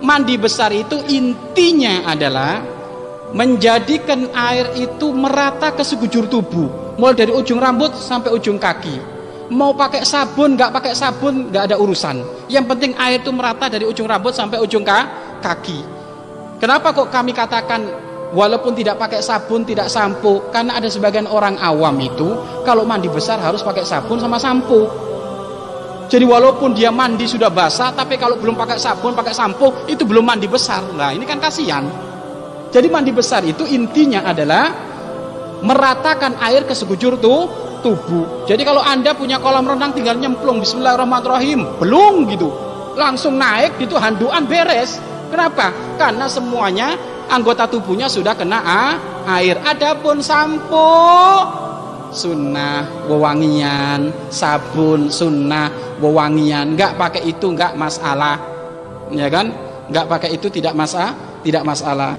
mandi besar itu intinya adalah menjadikan air itu merata ke sekujur tubuh. Mulai dari ujung rambut sampai ujung kaki. Mau pakai sabun nggak pakai sabun nggak ada urusan. Yang penting air itu merata dari ujung rambut sampai ujung kaki. Kenapa kok kami katakan walaupun tidak pakai sabun tidak sampo? Karena ada sebagian orang awam itu kalau mandi besar harus pakai sabun sama sampo jadi walaupun dia mandi sudah basah tapi kalau belum pakai sabun pakai sampo itu belum mandi besar nah ini kan kasihan jadi mandi besar itu intinya adalah meratakan air ke sekujur tuh tubuh. Jadi kalau Anda punya kolam renang tinggal nyemplung bismillahirrahmanirrahim, belum gitu. Langsung naik gitu handuan beres. Kenapa? Karena semuanya anggota tubuhnya sudah kena ah, air. Adapun sampo sunnah wewangian, sabun sunnah wewangian, nggak pakai itu nggak masalah. Ya kan? Nggak pakai itu tidak masalah, tidak masalah.